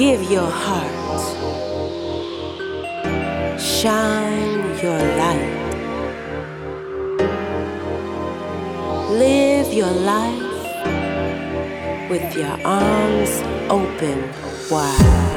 give your heart, shine your light, live your life with your arms open wide.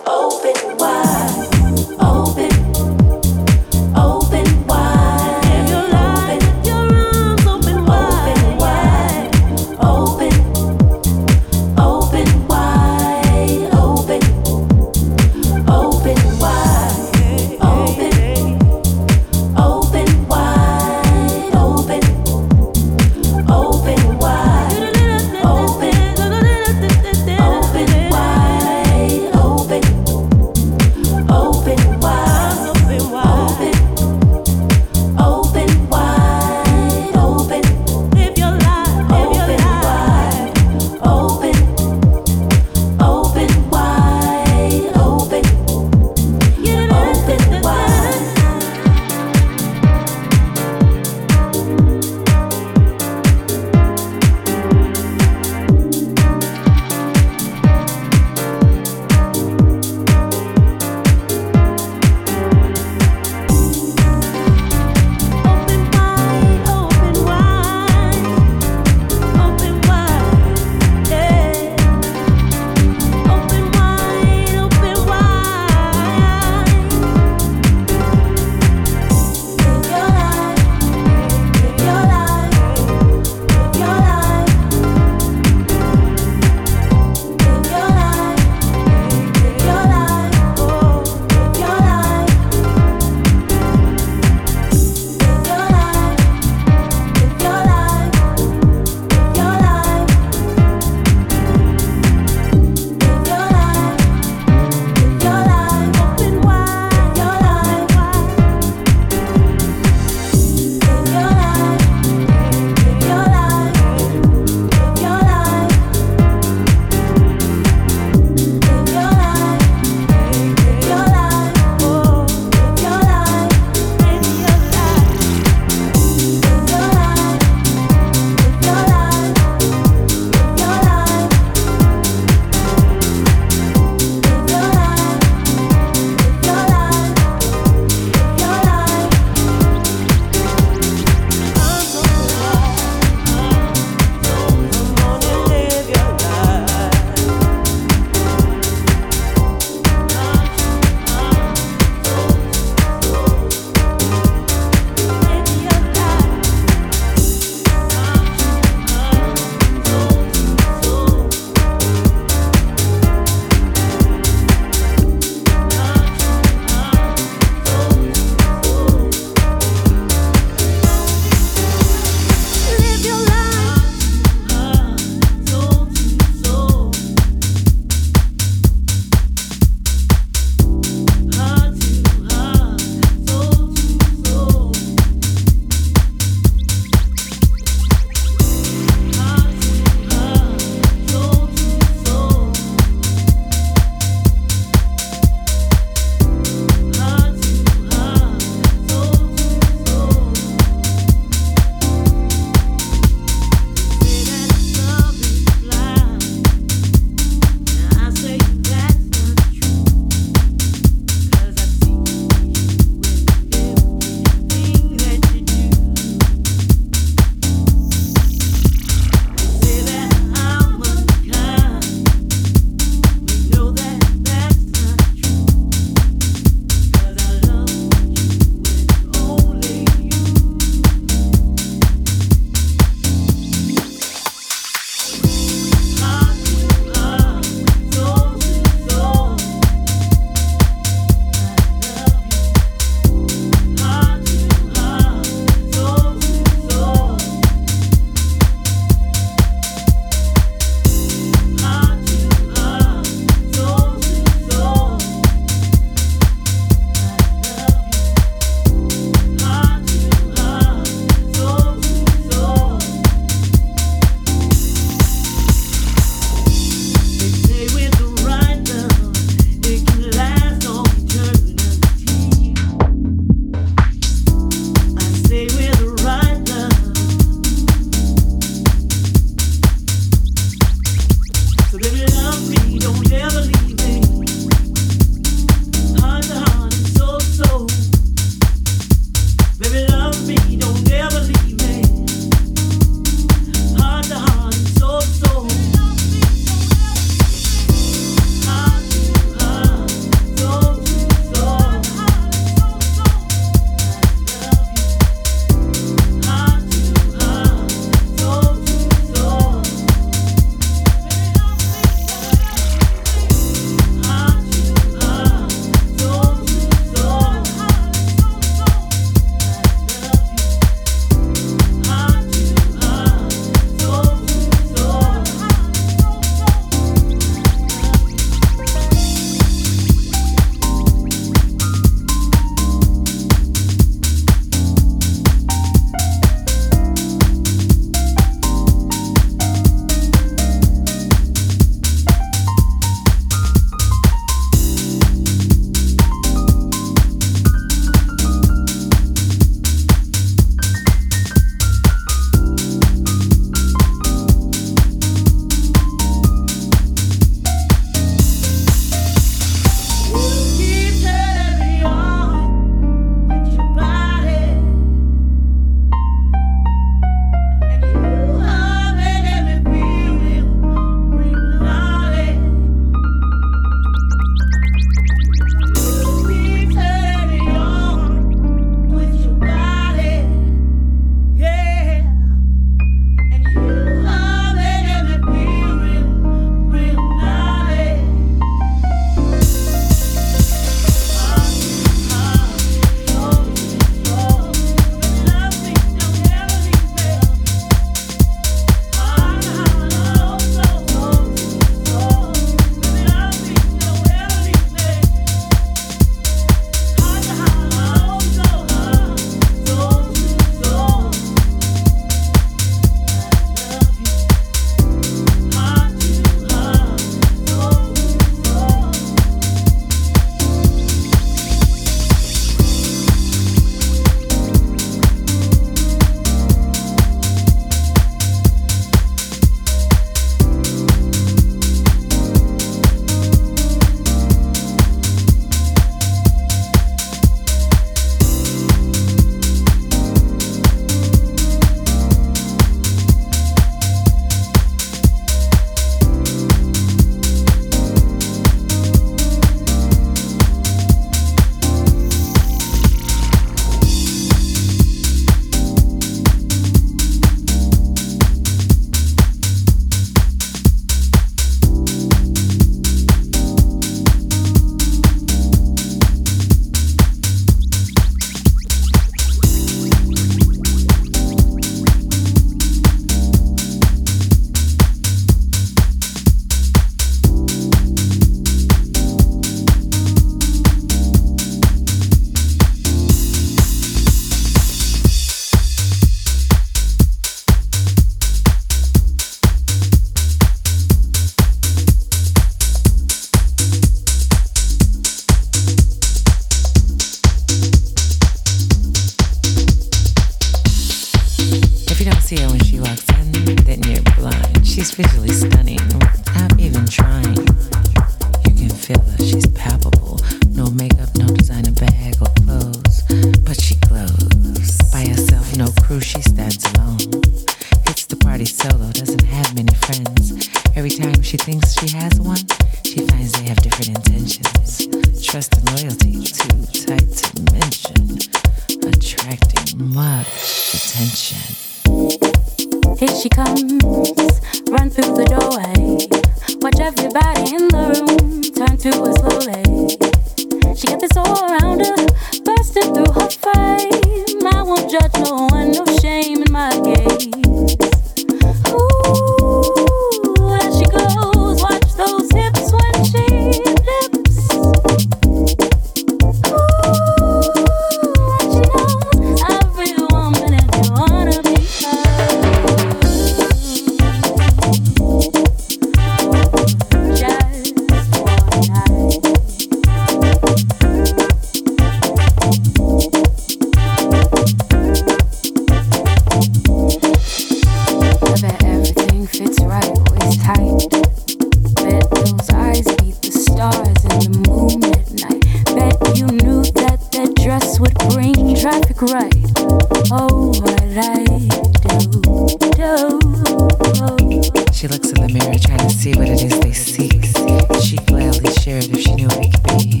she knew we could be.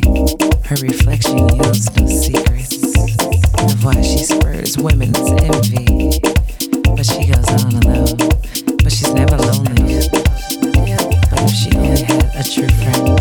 Her reflection yields no secrets of why she spurs women's envy. But she goes on alone, but she's never lonely. If she only had a true friend.